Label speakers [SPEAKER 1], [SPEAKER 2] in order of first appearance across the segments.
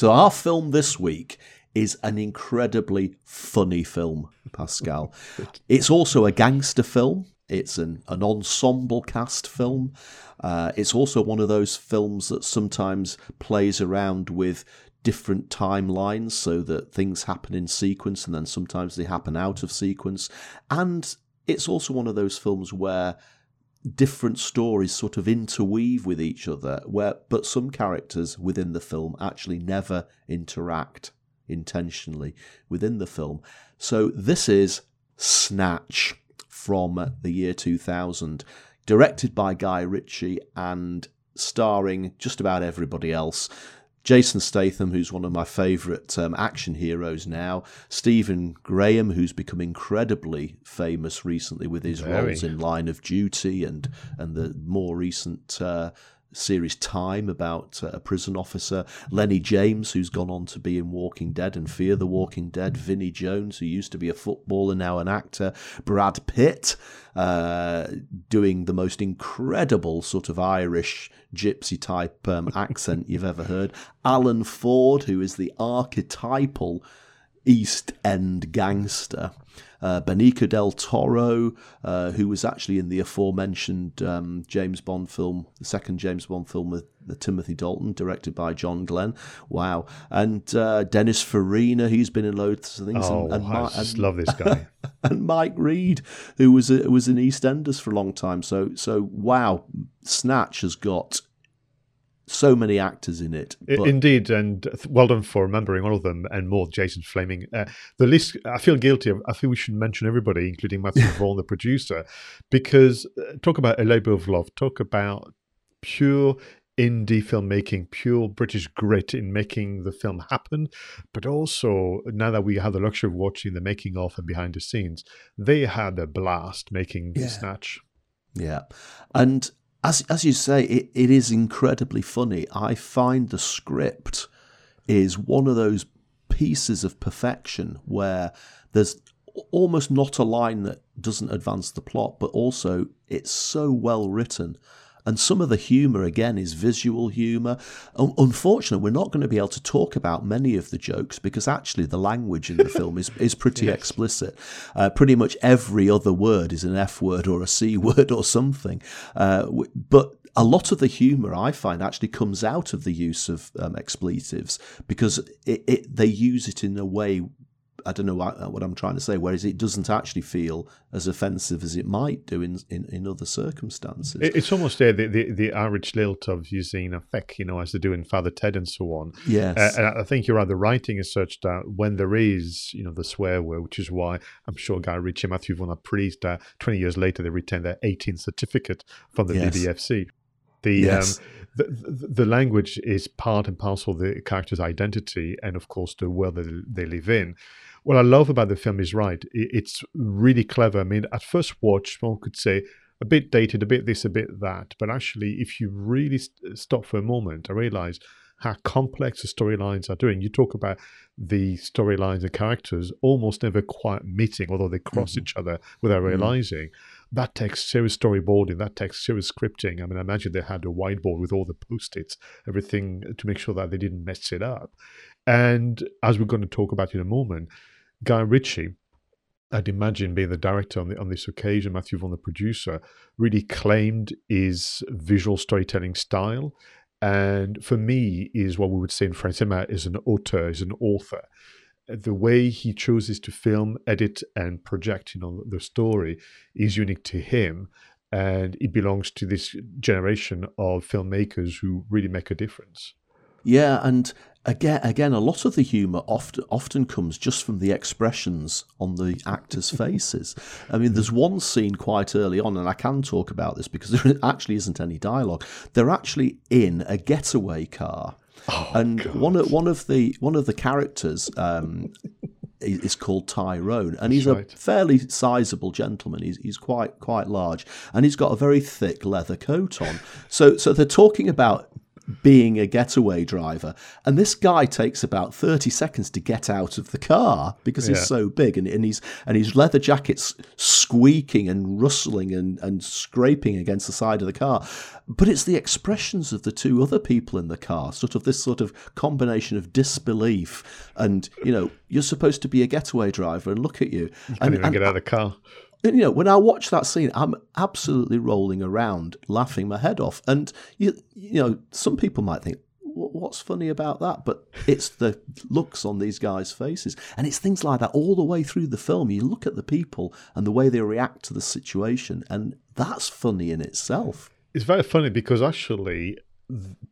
[SPEAKER 1] So, our film this week is an incredibly funny film, Pascal. it's also a gangster film. It's an, an ensemble cast film. Uh, it's also one of those films that sometimes plays around with different timelines so that things happen in sequence and then sometimes they happen out of sequence. And it's also one of those films where different stories sort of interweave with each other where but some characters within the film actually never interact intentionally within the film. So this is snatch from the year 2000 directed by guy ritchie and starring just about everybody else Jason Statham, who's one of my favourite um, action heroes now. Stephen Graham, who's become incredibly famous recently with his Very. roles in Line of Duty and and the more recent uh, series Time about uh, a prison officer. Lenny James, who's gone on to be in Walking Dead and Fear the Walking Dead. Vinnie Jones, who used to be a footballer, now an actor. Brad Pitt, uh, doing the most incredible sort of Irish gypsy type um, accent you've ever heard. Alan Ford, who is the archetypal East End gangster. Uh, Benicio del Toro, uh, who was actually in the aforementioned um, James Bond film, the second James Bond film with the Timothy Dalton, directed by John Glen. Wow. And uh, Dennis Farina, he's been in loads of things.
[SPEAKER 2] Oh,
[SPEAKER 1] and, and
[SPEAKER 2] I just love this guy.
[SPEAKER 1] and Mike Reid, who was a, was in EastEnders for a long time. So, so wow, Snatch has got so many actors in it.
[SPEAKER 2] But... Indeed, and well done for remembering all of them and more. Jason Flemyng. Uh, the list. I feel guilty. Of, I feel we should mention everybody, including Matthew Vaughn, the producer, because uh, talk about a labour of love. Talk about pure indie filmmaking, pure British grit in making the film happen. But also, now that we have the luxury of watching the making of and behind the scenes, they had a blast making yeah. Snatch.
[SPEAKER 1] Yeah. And as as you say, it, it is incredibly funny. I find the script is one of those pieces of perfection where there's almost not a line that doesn't advance the plot, but also it's so well written and some of the humour, again, is visual humour. Unfortunately, we're not going to be able to talk about many of the jokes because actually the language in the film is, is pretty yes. explicit. Uh, pretty much every other word is an F word or a C word or something. Uh, but a lot of the humour I find actually comes out of the use of um, expletives because it, it, they use it in a way I don't know what, what, I'm trying to say. Whereas it doesn't actually feel as offensive as it might do in in, in other circumstances.
[SPEAKER 2] It's almost there the, the, the Irish lilt of using a feck, you know, as they do in Father Ted and so on.
[SPEAKER 1] Yes,
[SPEAKER 2] uh, and I think you're right. The writing is such that when there is, you know, the swear word, which is why I'm sure Guy Ritchie Matthew are pleased that 20 years later they retain their 18th certificate from the yes. BBFC. The yes. um, the, the, language is part and parcel of the character's identity and of course the world that they live in what I love about the film is right. It's really clever. I mean, at first watch, one could say a bit dated, a bit this, a bit that. But actually, if you really st- stop for a moment, I realize how complex the storylines are doing. You talk about the storylines and characters almost never quite meeting, although they cross mm-hmm. each other without mm-hmm. realizing. Mm-hmm. That takes serious storyboarding, that takes serious scripting. I mean, I imagine they had a whiteboard with all the post its, everything to make sure that they didn't mess it up. And as we're going to talk about in a moment, Guy Ritchie, I'd imagine being the director on, the, on this occasion, Matthew Vaughn, the producer, really claimed his visual storytelling style. And for me, is what we would say in French cinema is an auteur, is an author. The way he chooses to film, edit, and project you know, the story is unique to him. And it belongs to this generation of filmmakers who really make a difference.
[SPEAKER 1] Yeah, and again, again, a lot of the humour often often comes just from the expressions on the actors' faces. I mean, there's one scene quite early on, and I can talk about this because there actually isn't any dialogue. They're actually in a getaway car,
[SPEAKER 2] Oh,
[SPEAKER 1] and one of one of the one of the characters. Um, is called Tyrone, and he's
[SPEAKER 2] right.
[SPEAKER 1] a fairly sizable gentleman. He's he's quite quite large, and he's got a very thick leather coat on. So so they're talking about being a getaway driver. And this guy takes about 30 seconds to get out of the car because he's so big and, and he's and his leather jacket's squeaking and rustling and, and scraping against the side of the car. But it's the expressions of the two other people in the car, sort of this sort of combination of disbelief and, you know, you're supposed to be a getaway driver and look at you.
[SPEAKER 2] Can't
[SPEAKER 1] and,
[SPEAKER 2] even
[SPEAKER 1] and
[SPEAKER 2] get out of the car.
[SPEAKER 1] And, you know, when I watch that scene, I'm absolutely rolling around, laughing my head off. And you, you know, some people might think, "What's funny about that?" But it's the looks on these guys' faces, and it's things like that all the way through the film. You look at the people and the way they react to the situation, and that's funny in itself.
[SPEAKER 2] It's very funny because actually,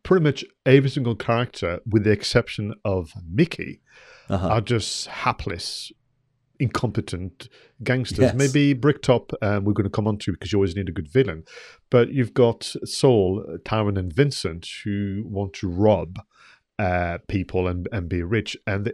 [SPEAKER 2] pretty much every single character, with the exception of Mickey,
[SPEAKER 1] Uh-huh.
[SPEAKER 2] are just hapless, incompetent gangsters.
[SPEAKER 1] Yes.
[SPEAKER 2] Maybe Bricktop, um, we're going to come on to because you always need a good villain. But you've got Saul, Tyrone, and Vincent who want to rob. Uh, people and, and be rich, and they,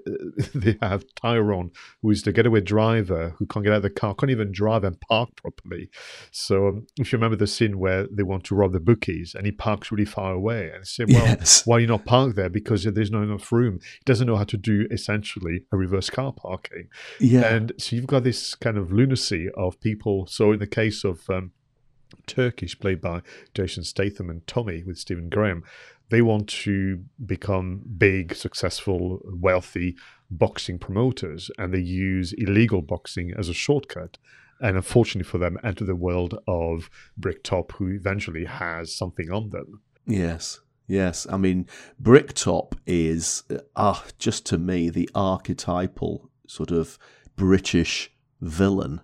[SPEAKER 2] they have Tyrone, who is the getaway driver who can't get out of the car, can't even drive and park properly. So, um, if you remember the scene where they want to rob the bookies, and he parks really far away, and say, "Well,
[SPEAKER 1] Yes.
[SPEAKER 2] why are you not parked there? Because there's not enough room." He doesn't know how to do essentially a reverse car parking.
[SPEAKER 1] Yeah,
[SPEAKER 2] And so you've got this kind of lunacy of people. So in the case of um, Turkish, played by Jason Statham and Tommy with Stephen Graham, they want to become big, successful, wealthy boxing promoters, and they use illegal boxing as a shortcut. And unfortunately for them, enter the world of Bricktop, who eventually has something on them.
[SPEAKER 1] Yes, yes. I mean, Bricktop is, ah, just to me, the archetypal sort of British villain.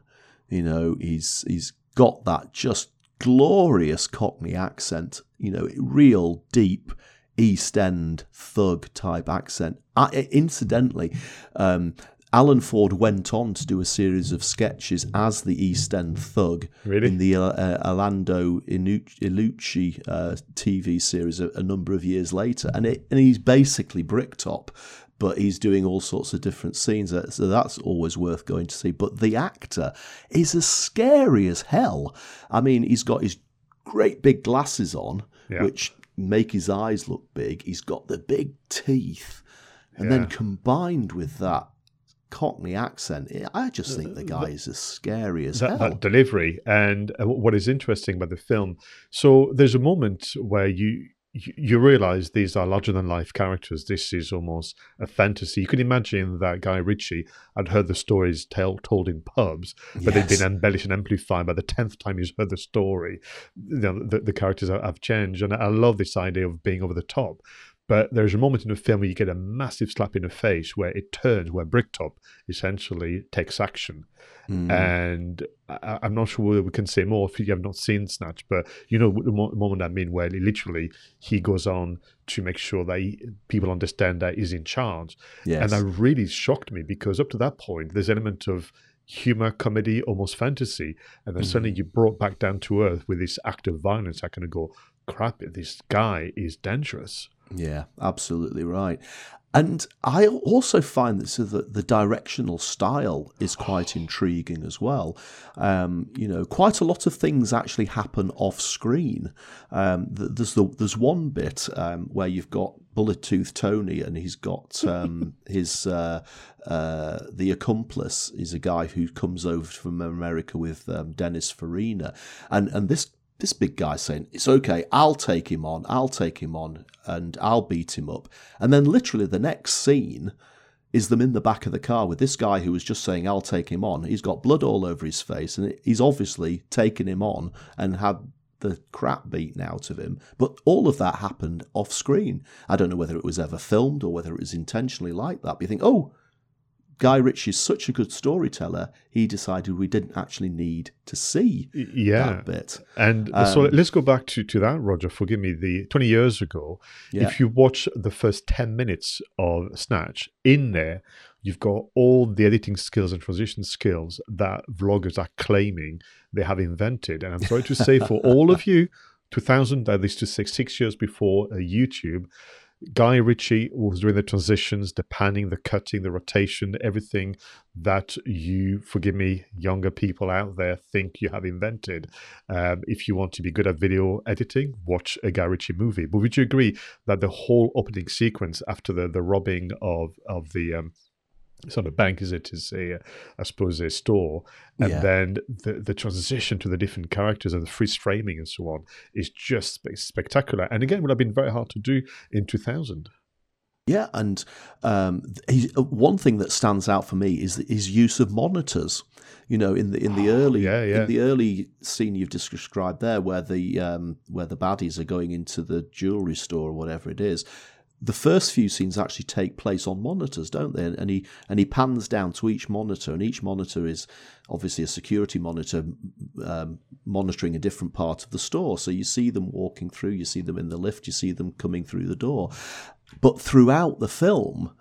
[SPEAKER 1] You know, he's he's got that just glorious Cockney accent. You know, real deep East End thug type accent. Uh, incidentally, um, Alan Ford went on to do a series of sketches as the East End thug
[SPEAKER 2] Really?
[SPEAKER 1] in the uh, uh, Orlando Inu- Iannucci uh, TV series a, a number of years later, and it and he's basically Bricktop, but he's doing all sorts of different scenes, uh, so that's always worth going to see. But the actor is as scary as hell. I mean, he's got his great big glasses on,
[SPEAKER 2] Yeah.
[SPEAKER 1] which make his eyes look big. He's got the big teeth, and then combined with that. Cockney accent. I just think the guy is as scary as
[SPEAKER 2] that,
[SPEAKER 1] hell.
[SPEAKER 2] that delivery and uh, what is interesting about the film so there's a moment where you you, realize these are larger than life characters. This is almost a fantasy. You can imagine that guy ritchie had heard the stories tell, told in pubs but they've been embellished and amplified by the 10th time he's heard the story. You know, the, the characters have changed. And i love this idea of being over the top but there's a moment in the film where you get a massive slap in the face where it turns, where Bricktop essentially takes action.
[SPEAKER 1] Mm.
[SPEAKER 2] And I, I'm not sure whether we can say more if you have not seen Snatch, but you know the mo- moment I mean, where literally he goes on to make sure that he, people understand that he's in charge.
[SPEAKER 1] yes.
[SPEAKER 2] And that really shocked me because up to that point, there's element of humor, comedy, almost fantasy. And then suddenly you're brought back down to earth with this act of violence. I kind of go, crap, this guy is dangerous.
[SPEAKER 1] Yeah, absolutely right. And I also find that so that the directional style is quite intriguing as well. Um, you know, quite a lot of things actually happen off screen. Um, there's the, there's one bit um, where you've got Bullet Tooth Tony, and he's got um, his uh, uh, the accomplice is a guy who comes over from America with um, Dennis Farina, and and this this big guy saying, It's okay, I'll take him on, I'll take him on, and I'll beat him up. And then literally the next scene is them in the back of the car with this guy who was just saying, I'll take him on. He's got blood all over his face, and he's obviously taken him on and had the crap beaten out of him. But all of that happened off screen. I don't know whether it was ever filmed or whether it was intentionally like that, but you think, oh, Guy Ritchie is such a good storyteller, he decided we didn't actually need to see
[SPEAKER 2] yeah.
[SPEAKER 1] that bit.
[SPEAKER 2] And um, so let's go back to, to that, Roger. Forgive me. The 20 years ago, yeah. if you watch the first 10 minutes of Snatch, in there, you've got all the editing skills and transition skills that vloggers are claiming they have invented. And I'm sorry to say, for all of you, 2000, at least to six, six years before uh, YouTube, Guy Ritchie was doing the transitions, the panning, the cutting, the rotation, everything that you, forgive me, younger people out there think you have invented. Um, if you want to be good at video editing, watch a Guy Ritchie movie. But would you agree that the whole opening sequence after the, the robbing of, of the um, sort of bank as it is a, I suppose, a store, and yeah. then the the transition to the different characters and the freeze framing and so on is just spectacular. And again, would have been very hard to do in 2000.
[SPEAKER 1] Yeah, and um, he, uh, one thing that stands out for me is his use of monitors. You know, in the in the early
[SPEAKER 2] yeah, yeah.
[SPEAKER 1] in the early scene you've described there, where the um, where the baddies are going into the jewelry store or whatever it is, the first few scenes actually take place on monitors, don't they? And he and he pans down to each monitor, and each monitor is obviously a security monitor um, monitoring a different part of the store. So you see them walking through, you see them in the lift, you see them coming through the door. But throughout the film,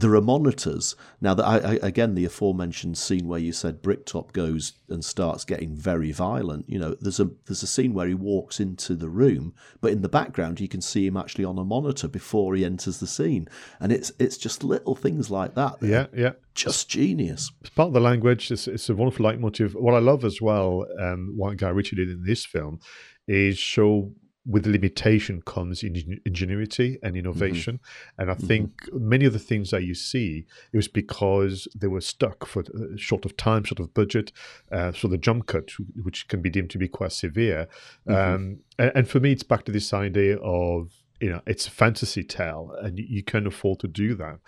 [SPEAKER 1] there are monitors. Now that I, I, again the aforementioned scene where you said bricktop goes and starts getting very violent you know there's a there's a scene where he walks into the room but in the background you can see him actually on a monitor before he enters the scene. And it's it's just little things like that
[SPEAKER 2] yeah yeah.
[SPEAKER 1] just genius.
[SPEAKER 2] It's part of the language. It's, it's a wonderful leitmotif. What i love as well um, what guy ritchie did in this film is show with limitation comes ingenuity and mm-hmm. innovation. Mm-hmm. And I mm-hmm. think many of the things that you see, it was because they were stuck for uh, short of time, short of budget. Uh, so the jump cut, which can be deemed to be quite severe. Mm-hmm. Um, and, and, for me, it's back to this idea of, you know, it's a fantasy tale and you, you can afford to do that.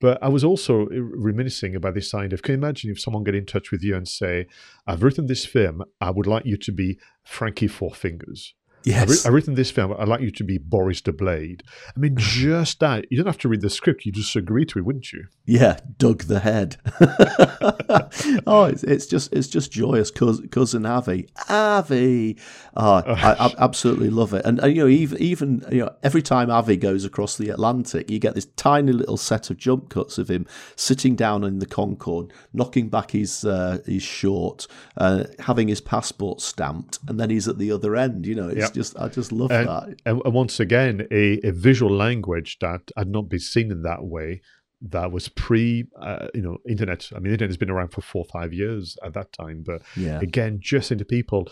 [SPEAKER 2] But I was also reminiscing about this idea of can you imagine if someone get in touch with you and say, I've written this film, I would like you to be Frankie Four Fingers.
[SPEAKER 1] Yes.
[SPEAKER 2] I've, written this film. I'd like you to be Boris the Blade. I mean, just that. You don't have to read the script. You just agree to it, wouldn't you?
[SPEAKER 1] Yeah, Doug the Head. oh, it's, it's, just it's just joyous. Cousin, cousin Avi, Avi. Oh, I, I, absolutely love it. And, and, you know, even even you know, every time Avi goes across the Atlantic, you get this tiny little set of jump cuts of him sitting down in the Concorde, knocking back his uh, his short, uh, having his passport stamped, and then he's at the other end. You know, it's yep just I just love
[SPEAKER 2] and,
[SPEAKER 1] that.
[SPEAKER 2] And once again, a, a visual language that had not been seen in that way that was pre uh, you know internet i mean internet has been around for four or five years at that time but
[SPEAKER 1] yeah.
[SPEAKER 2] again just into people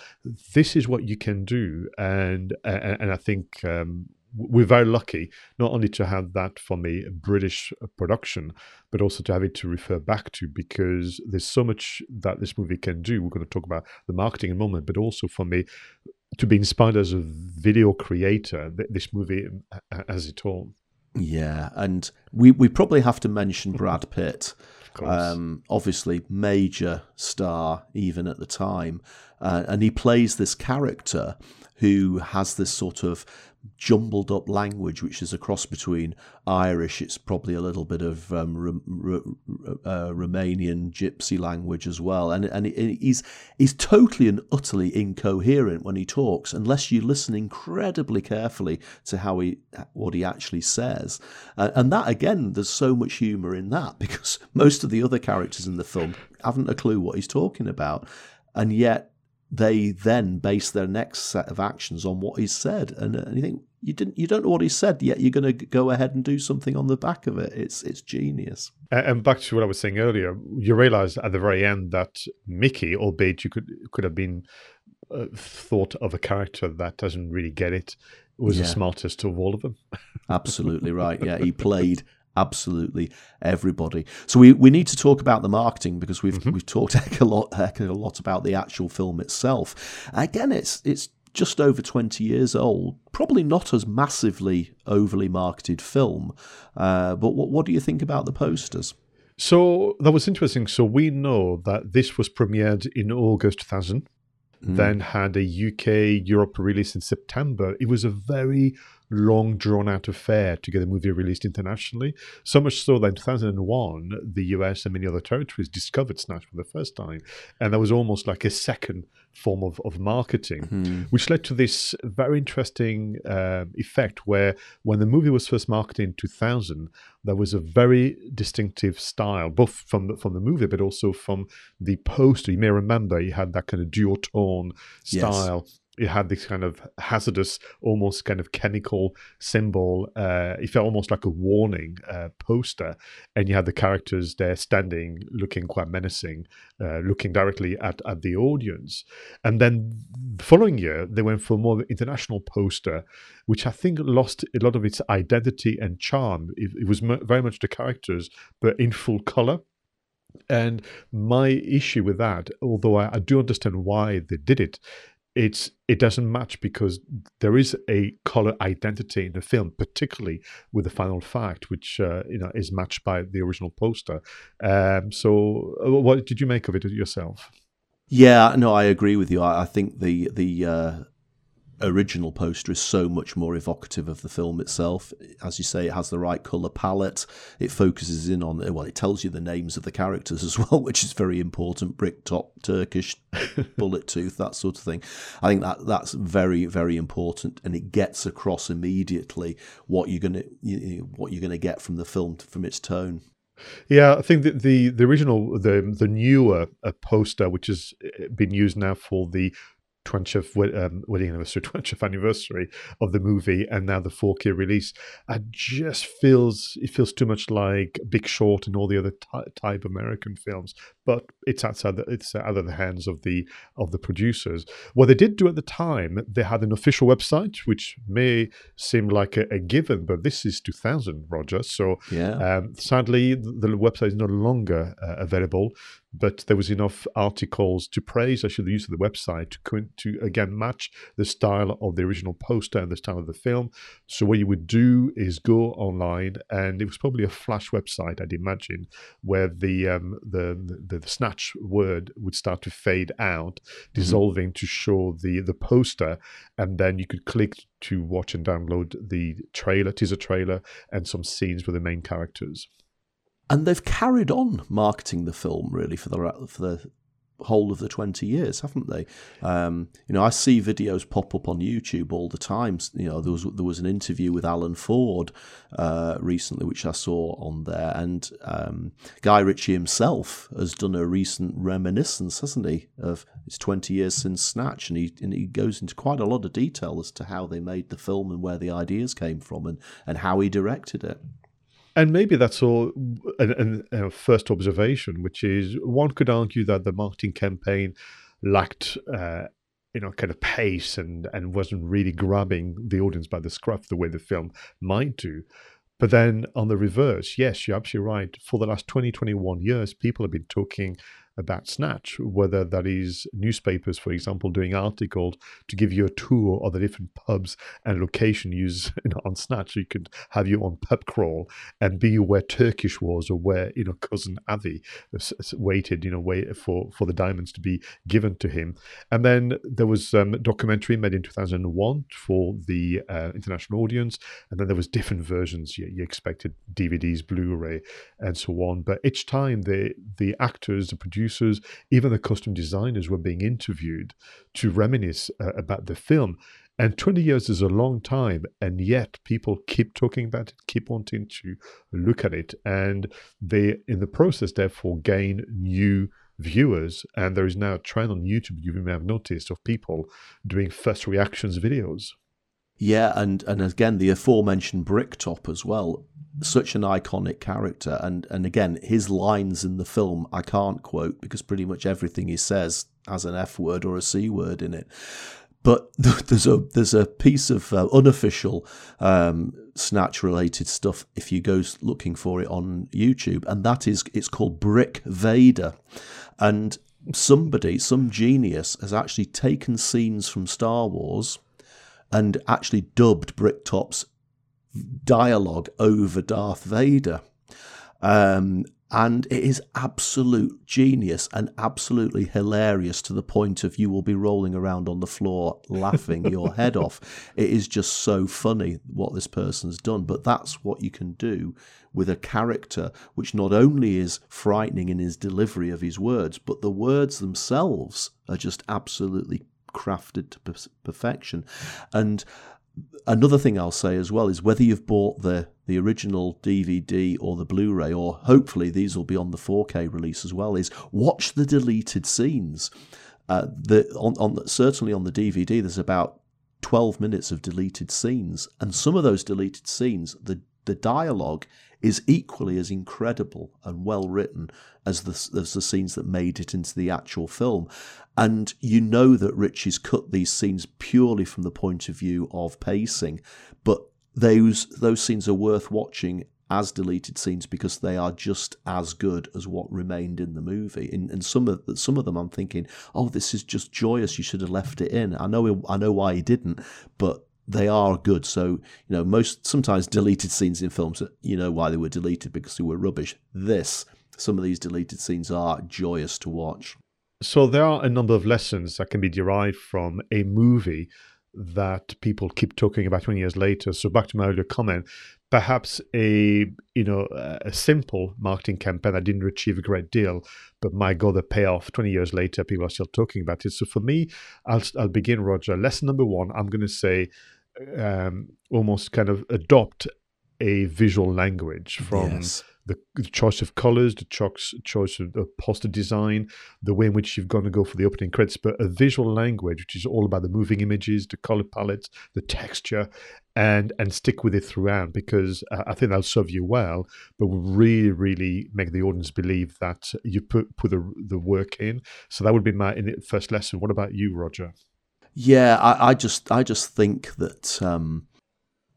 [SPEAKER 2] this is what you can do and and, and i think um, we're very lucky not only to have that from a british production but also to have it to refer back to because there's so much that this movie can do we're going to talk about the marketing in a moment but also from a to be inspired as a video creator, this movie has it all.
[SPEAKER 1] Yeah, and we, we probably have to mention Brad Pitt. Um, obviously, major star even at the time. Uh, and he plays this character who has this sort of jumbled up language, which is a cross between Irish. It's probably a little bit of um, uh, Romanian gypsy language as well, and and he's he's totally and utterly incoherent when he talks, unless you listen incredibly carefully to how he what he actually says, uh, and that again, there's so much humour in that because most of the other characters in the film haven't a clue what he's talking about, and yet they then base their next set of actions on what he's said. And, uh, and you think you didn't, you don't know what he said yet. You're going to go ahead and do something on the back of it. It's it's genius.
[SPEAKER 2] And back to what I was saying earlier, you realise at the very end that Mickey, albeit you could could have been uh, thought of a character that doesn't really get it, was yeah. the smartest of all of them.
[SPEAKER 1] Absolutely right. Yeah, he played absolutely everybody. So we, we need to talk about the marketing because we've mm-hmm. we've talked heck a lot heck a lot about the actual film itself. Again, it's it's just over 20 years old, probably not as massively overly marketed film. Uh, but what, what do you think about the posters?
[SPEAKER 2] So that was interesting. So we know that this was premiered in August 2000, mm. then had a UK Europe release in September. It was a very long drawn out affair to get the movie released internationally. So much so that in 2001, the US and many other territories discovered Snatch for the first time. And that was almost like a second form of, of marketing, mm-hmm. which led to this very interesting uh, effect where when the movie was first marketed in 2000, there was a very distinctive style, both from the, from the movie, but also from the poster. You may remember he had that kind of dual tone style. Yes it had this kind of hazardous, almost kind of chemical symbol. Uh, it felt almost like a warning uh, poster, and you had the characters there standing, looking quite menacing, uh, looking directly at, at the audience. And then the following year, they went for more international poster, which I think lost a lot of its identity and charm. It, it was m- very much the characters, but in full color. And my issue with that, although I, I do understand why they did it, it's it doesn't match because there is a color identity in the film, particularly with the final fact, which uh, you know is matched by the original poster. Um, so, uh, what did you make of it yourself?
[SPEAKER 1] Yeah, no, I agree with you. I, I think the the uh, original poster is so much more evocative of the film itself. As you say, it has the right colour palette. It focuses in on, well, it tells you the names of the characters as well, which is very important. Bricktop, Turkish, Bullet Tooth, that sort of thing. I think that that's very, very important, and it gets across immediately what you're gonna you know, what you're gonna get from the film from its tone.
[SPEAKER 2] Yeah, I think that the the original the the newer uh, poster, which has uh, been used now for the 20th um, wedding anniversary, 20th anniversary of the movie, and now the 4K release. It just feels it feels too much like Big Short and all the other ty- type American films, but it's outside the, it's out of the hands of the of the producers. What they did do at the time, they had an official website, which may seem like a, a given, but this is 2000, Roger. So yeah. Um, sadly, the, the website is no longer uh, available but there was enough articles to praise actually the use of the website to, to again match the style of the original poster and the style of the film. So what you would do is go online, and it was probably a flash website, I'd imagine, where the um, the, the, the snatch word would start to fade out, mm-hmm. dissolving mm-hmm. to show the the poster, and then you could click to watch and download the trailer, teaser trailer, and some scenes with the main characters
[SPEAKER 1] and they've carried on marketing the film really for the for the whole of the 20 years haven't they? Um, you know i see videos pop up on youtube all the time. You know there was there was an interview with alan ford uh, recently which i saw on there. And um, guy ritchie himself has done a recent reminiscence hasn't he of it's 20 years since snatch? And he and he goes into quite a lot of detail as to how they made the film and where the ideas came from and and how he directed it
[SPEAKER 2] and maybe that's all a, first observation, which is one could argue that the marketing campaign lacked, uh, you know, kind of pace and, and wasn't really grabbing the audience by the scruff the way the film might do. But then on the reverse, yes, you're absolutely right. For the last 20, 21 years, people have been talking about Snatch, whether that is newspapers, for example, doing articles to give you a tour of the different pubs and location used you know, on Snatch. You could have your own pub crawl and be where Turkish was or where, you know, cousin Avi waited, you know, wait for, for the diamonds to be given to him. And then there was um, a documentary made in 2001 for the uh, international audience. And then there was different versions. You, you expected DVDs, Blu-ray, and so on. But each time the, the actors, the producers, producers, even the costume designers were being interviewed to reminisce uh, about the film. And 20 years is a long time, and yet people keep talking about it, keep wanting to look at it. And they, in the process, therefore, gain new viewers. And there is now a trend on YouTube, you may have noticed, of people doing first reactions videos.
[SPEAKER 1] Yeah, and, and again, the aforementioned Bricktop as well. Such an iconic character and and again his lines in the film I can't quote because pretty much everything he says has an F word or a C word in it. But there's a there's a piece of uh, unofficial um, snatch related stuff if you go looking for it on YouTube and that is it's called Brick Vader. And somebody some genius has actually taken scenes from Star Wars and actually dubbed Bricktop's dialogue over Darth Vader. Um, and it is absolute genius and absolutely hilarious to the point of you will be rolling around on the floor laughing your head off. It is just so funny what this person's done, but that's what you can do with a character which not only is frightening in his delivery of his words, but the words themselves are just absolutely crafted to perfection. And another thing I'll say as well is whether you've bought the the original DVD or the Blu-ray, or hopefully these will be on the 4K release as well, is watch the deleted scenes. Uh, the on, on certainly on the DVD, there's about 12 minutes of deleted scenes, and some of those deleted scenes, the the dialogue is equally as incredible and well written as the, as the scenes that made it into the actual film. And you know that Ritchie's cut these scenes purely from the point of view of pacing, but those those scenes are worth watching as deleted scenes because they are just as good as what remained in the movie. And, and some of some of them, I'm thinking, oh, this is just joyous. You should have left it in. I know I know why he didn't, but they are good. So you know, most sometimes deleted scenes in films, you know why they were deleted because they were rubbish. This, some of these deleted scenes are joyous to watch.
[SPEAKER 2] So there are a number of lessons that can be derived from a movie that people keep talking about 20 years later. So back to my earlier comment, perhaps a you know a simple marketing campaign that didn't achieve a great deal, but my God, the payoff 20 years later, people are still talking about it. So for me, I'll I'll begin, Roger. Lesson number one, I'm going to say, um, almost kind of adopt a visual language from. Yes the, the choice of colors, the choice, choice of the poster design, the way in which you've going to go for the opening credits, but a visual language which is all about the moving images, the color palettes, the texture, and and stick with it throughout because uh, I think that'll serve you well, but will really really make the audience believe that you put put the the work in. So that would be my first lesson. What about you, Roger?
[SPEAKER 1] Yeah, I, I just I just think that um,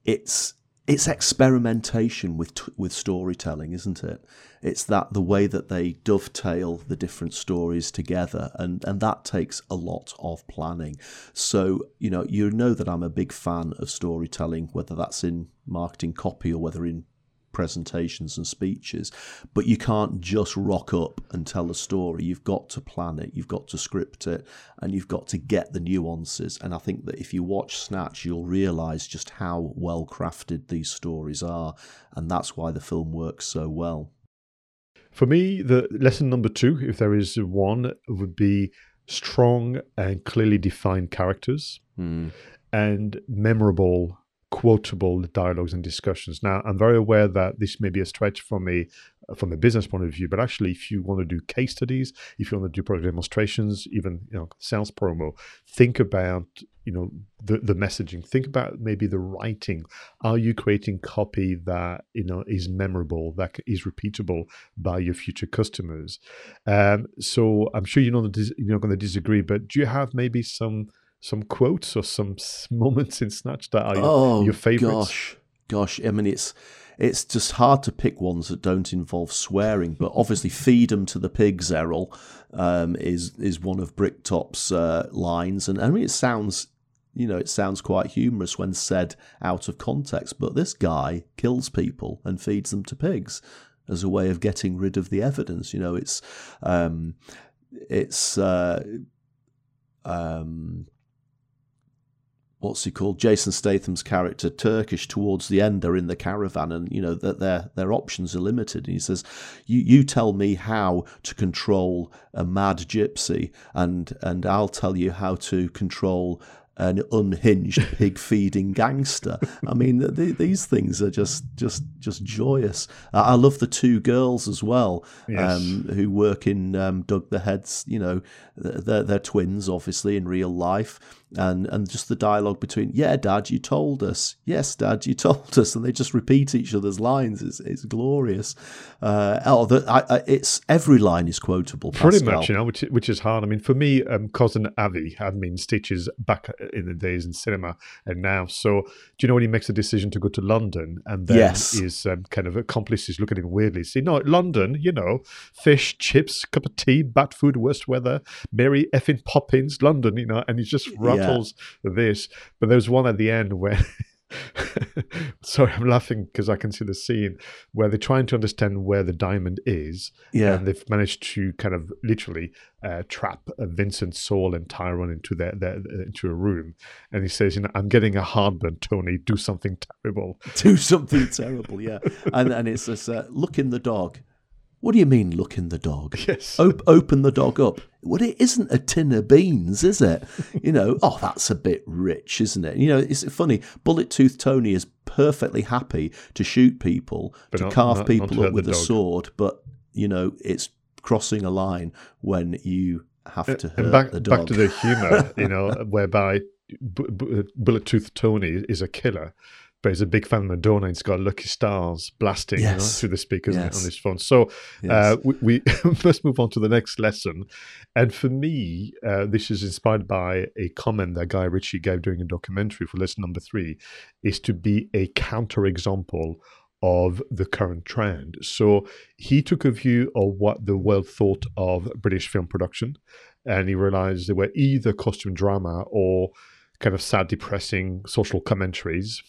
[SPEAKER 1] it's it's experimentation with with storytelling, isn't it? It's that the way that they dovetail the different stories together, and and that takes a lot of planning. So you know, you know that I'm a big fan of storytelling, whether that's in marketing copy or whether in presentations and speeches, but you can't just rock up and tell a story. You've got to plan it, you've got to script it, and you've got to get the nuances. And I think that if you watch Snatch, you'll realize just how well crafted these stories are, and that's why the film works so well.
[SPEAKER 2] For me, the lesson number two, if there is one, would be strong and clearly defined characters mm. and memorable quotable dialogues and discussions. Now, I'm very aware that this may be a stretch from a from a business point of view, but actually, if you want to do case studies, if you want to do product demonstrations, even you know sales promo, think about you know the the messaging. Think about maybe the writing. Are you creating copy that you know is memorable, that is repeatable by your future customers? Um, so I'm sure you're not you're not going to disagree, but do you have maybe some some quotes or some moments in Snatch that are your, oh, your favorites?
[SPEAKER 1] Gosh, gosh. I mean, it's it's just hard to pick ones that don't involve swearing. But obviously, "Feed them to the pigs," Errol, um, is is one of Bricktop's uh, lines, and I mean, it sounds. You know, it sounds quite humorous when said out of context, but this guy kills people and feeds them to pigs as a way of getting rid of the evidence. You know, it's um, it's uh, um, what's he called? Jason Statham's character, Turkish, towards the end, they're in the caravan and, you know, that their, their options are limited. And he says, you, you tell me how to control a mad gypsy and, and I'll tell you how to control an unhinged pig feeding gangster. I mean, th- these things are just just just joyous. I love the two girls as well, yes. um, who work in um, Doug the Head's. You know, they're, they're twins, obviously in real life, and and just the dialogue between yeah dad you told us. Yes dad you told us. And they just repeat each other's lines. It's, it's glorious. Uh, oh the, I, I, it's every line is quotable
[SPEAKER 2] Pascal. pretty much you know which, which is hard. I mean for me um, cousin Avi had been stitches back in the days in cinema and now. So do you know when he makes a decision to go to London and then yes. his um, kind of accomplices look at him weirdly. See no London you know fish chips cup of tea bat food worst weather Mary effing Poppins London you know and he's just rattles yeah. this. But there's one at the end where sorry, I'm laughing because I can see the scene where they're trying to understand where the diamond is.
[SPEAKER 1] Yeah.
[SPEAKER 2] And they've managed to kind of literally uh, trap uh, Vincent, Saul, and Tyrone into their, their into a room. And he says, "You know, I'm getting a heartburn, Tony. Do something terrible.
[SPEAKER 1] Do something terrible." Yeah. And and it's this uh, look in the dog. What do you mean, look in the dog?
[SPEAKER 2] Yes.
[SPEAKER 1] Op- open the dog up. Well, it isn't a tin of beans, is it? You know, oh, that's a bit rich, isn't it? You know, it's funny. Bullet Tooth Tony is perfectly happy to shoot people,
[SPEAKER 2] But
[SPEAKER 1] to
[SPEAKER 2] not-
[SPEAKER 1] carve
[SPEAKER 2] not-
[SPEAKER 1] people
[SPEAKER 2] not
[SPEAKER 1] up with a sword, but, you know, it's crossing a line when you have uh, to hurt
[SPEAKER 2] and back,
[SPEAKER 1] the dog.
[SPEAKER 2] back to the humor, you know, whereby B- B- Bullet Tooth Tony is a killer, but he's a big fan of Madonna. and He's got Lucky Stars blasting you know, through the speakers on-
[SPEAKER 1] Yes.
[SPEAKER 2] on his phone. So
[SPEAKER 1] Yes.
[SPEAKER 2] uh, we, we must move on to the next lesson. And for me, uh, this is inspired by a comment that Guy Ritchie gave during a documentary for lesson number three, is to be a counterexample of the current trend. So he took a view of what the world thought of British film production, and he realized they were either costume drama or kind of sad, depressing social commentaries.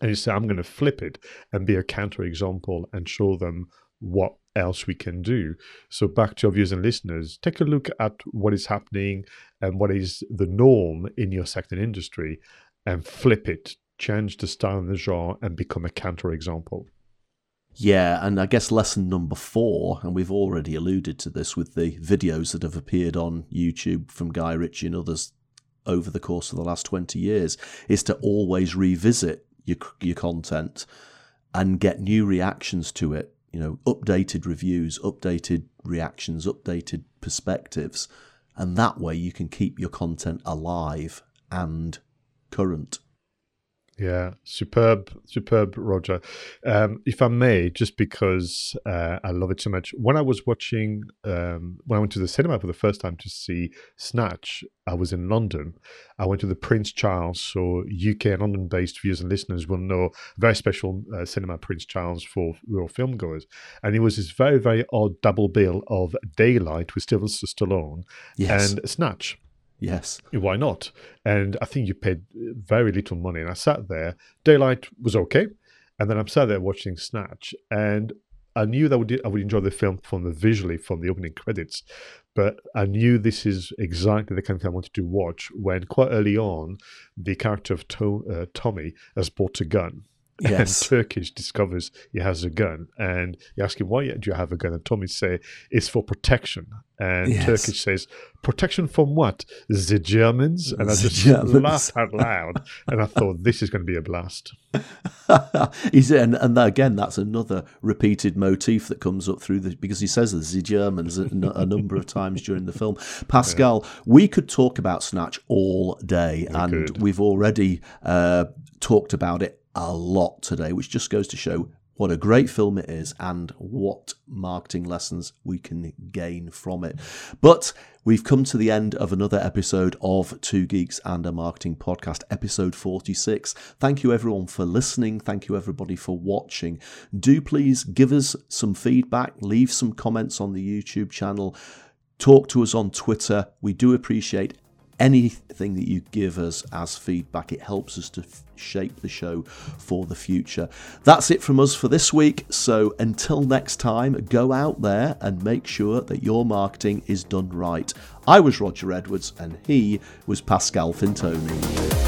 [SPEAKER 2] And he said, I'm going to flip it and be a counterexample and show them what else we can do. So, back to your viewers and listeners, take a look at what is happening and what is the norm in your sector and industry and flip it, change the style and the genre, and become a counterexample.
[SPEAKER 1] Yeah, and I guess lesson number four, and we've already alluded to this with the videos that have appeared on YouTube from Guy Ritchie and others over the course of the last 20 years, is to always revisit your, your content and get new reactions to it. You know, updated reviews, updated reactions, updated perspectives. And that way you can keep your content alive and current.
[SPEAKER 2] Yeah, superb, superb, Roger. Um, if I may, just because uh, I love it so much, when I was watching, um, when I went to the cinema for the first time to see Snatch, I was in London. I went to the Prince Charles, so UK and London-based viewers and listeners will know a very special uh, cinema, Prince Charles, for real film goers. And it was this very, very odd double bill of Daylight with Sylvester Stallone
[SPEAKER 1] Yes.
[SPEAKER 2] and Snatch
[SPEAKER 1] yes.
[SPEAKER 2] why not? And I think you paid very little money. And I sat there. Daylight was okay, and then I'm sat there watching Snatch, and I knew that I would, I would enjoy the film from the visually from the opening credits, but I knew this is exactly the kind of thing I wanted to watch. When quite early on, the character of to, uh, Tommy has bought a gun.
[SPEAKER 1] Yes.
[SPEAKER 2] And Turkish discovers he has a gun, and you ask him why do you have a gun, and Tommy say it's for protection, and
[SPEAKER 1] Yes.
[SPEAKER 2] Turkish says protection from what? The Germans, and I
[SPEAKER 1] The
[SPEAKER 2] just
[SPEAKER 1] Germans.
[SPEAKER 2] laughed out loud, and I thought this is going to be a blast.
[SPEAKER 1] He's and, and again, that's another repeated motif that comes up through the because he says the Germans a number of times during the film. Pascal, we could talk about Snatch all day, and
[SPEAKER 2] could.
[SPEAKER 1] we've already uh, talked about it a lot today, which just goes to show what a great film it is and what marketing lessons we can gain from it. But we've come to the end of another episode of Two Geeks and a Marketing Podcast, episode 46. Thank you everyone for listening. Thank you everybody for watching. Do please give us some feedback, leave some comments on the YouTube channel, talk to us on Twitter. We do appreciate anything that you give us as feedback. It helps us to f- shape the show for the future. That's it from us for this week. So until next time, go out there and make sure that your marketing is done right. I was Roger Edwards and he was Pascal Fintoni.